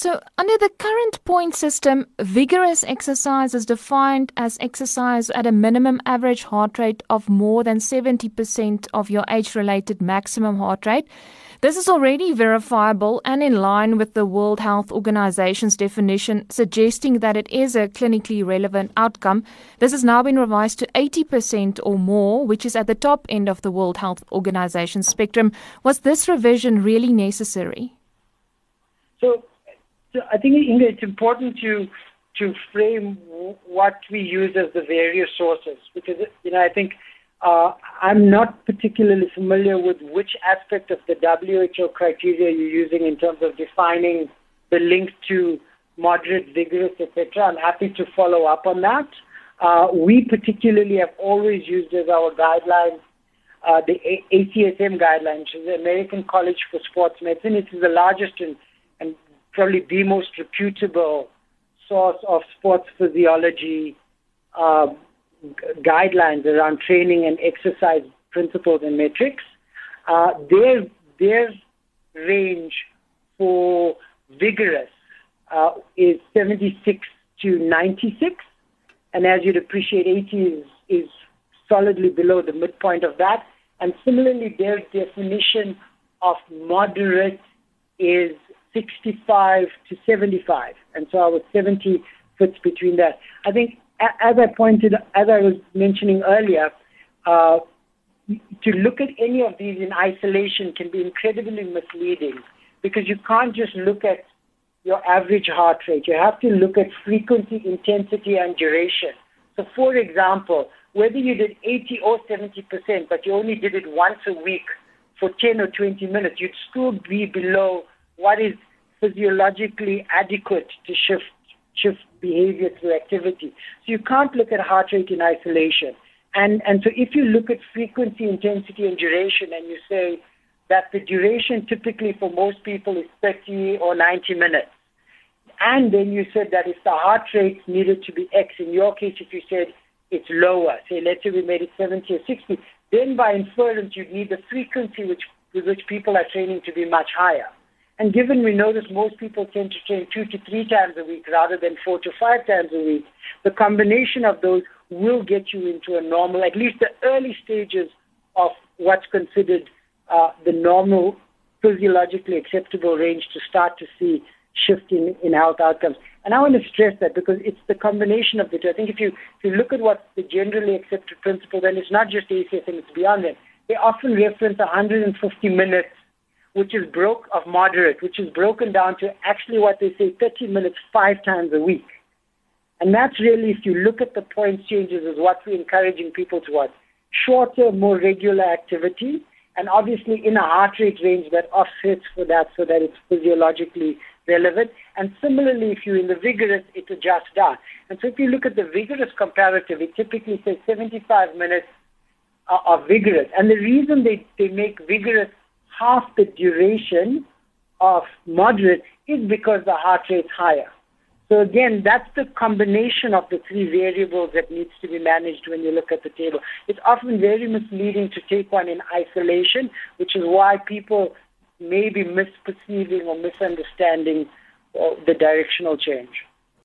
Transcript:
So, under the current point system, vigorous exercise is defined as exercise at a minimum average heart rate of more than 70% of your age related maximum heart rate. This is already verifiable and in line with the World Health Organization's definition, suggesting that it is a clinically relevant outcome. This has now been revised to 80% or more, which is at the top end of the World Health Organization spectrum. Was this revision really necessary? So, so I think it's important to to frame what we use as the various sources because you know I think uh, I'm not particularly familiar with which aspect of the WHO criteria you're using in terms of defining the link to moderate, vigorous, etc. I'm happy to follow up on that. Uh, we particularly have always used as our guidelines uh, the A- ACSM guidelines, which is the American College for Sports Medicine. It is the largest and, and probably the most reputable source of sports physiology uh, guidelines around training and exercise principles and metrics. Uh, their their range for vigorous uh, is 76 to 96, and as you'd appreciate, 80 is, is solidly below the midpoint of that. And similarly, their definition of moderate is 65 to 75, and so our 70 fits between that. I think as I pointed, as I was mentioning earlier, uh, to look at any of these in isolation can be incredibly misleading because you can't just look at your average heart rate. You have to look at frequency, intensity, and duration. So, for example, whether you did 80 or 70%, but you only did it once a week for 10 or 20 minutes, you'd still be below what is physiologically adequate to shift shift behavior through activity. So you can't look at heart rate in isolation. And, and so if you look at frequency, intensity, and duration, and you say that the duration typically for most people is 30 or 90 minutes, and then you said that if the heart rate needed to be X, in your case, if you said it's lower, say let's say we made it 70 or 60, then by inference you'd need the frequency which, with which people are training to be much higher. And given we notice most people tend to train two to three times a week rather than four to five times a week, the combination of those will get you into a normal, at least the early stages of what's considered uh, the normal physiologically acceptable range to start to see shifting in health outcomes. And I want to stress that because it's the combination of the two. I think if you if you look at what's the generally accepted principle, then it's not just ACSM, it's beyond that. They often reference 150 minutes which is broke of moderate, which is broken down to actually what they say 30 minutes five times a week. And that's really, if you look at the points changes, is what we're encouraging people towards. Shorter, more regular activity, and obviously in a heart rate range that offsets for that so that it's physiologically relevant. And similarly, if you're in the vigorous, it adjusts down. And so if you look at the vigorous comparative, it typically says 75 minutes uh, of vigorous. And the reason they, they make vigorous half the duration of moderate is because the heart rate's higher. So again, that's the combination of the three variables that needs to be managed when you look at the table. It's often very misleading to take one in isolation, which is why people may be misperceiving or misunderstanding uh, the directional change.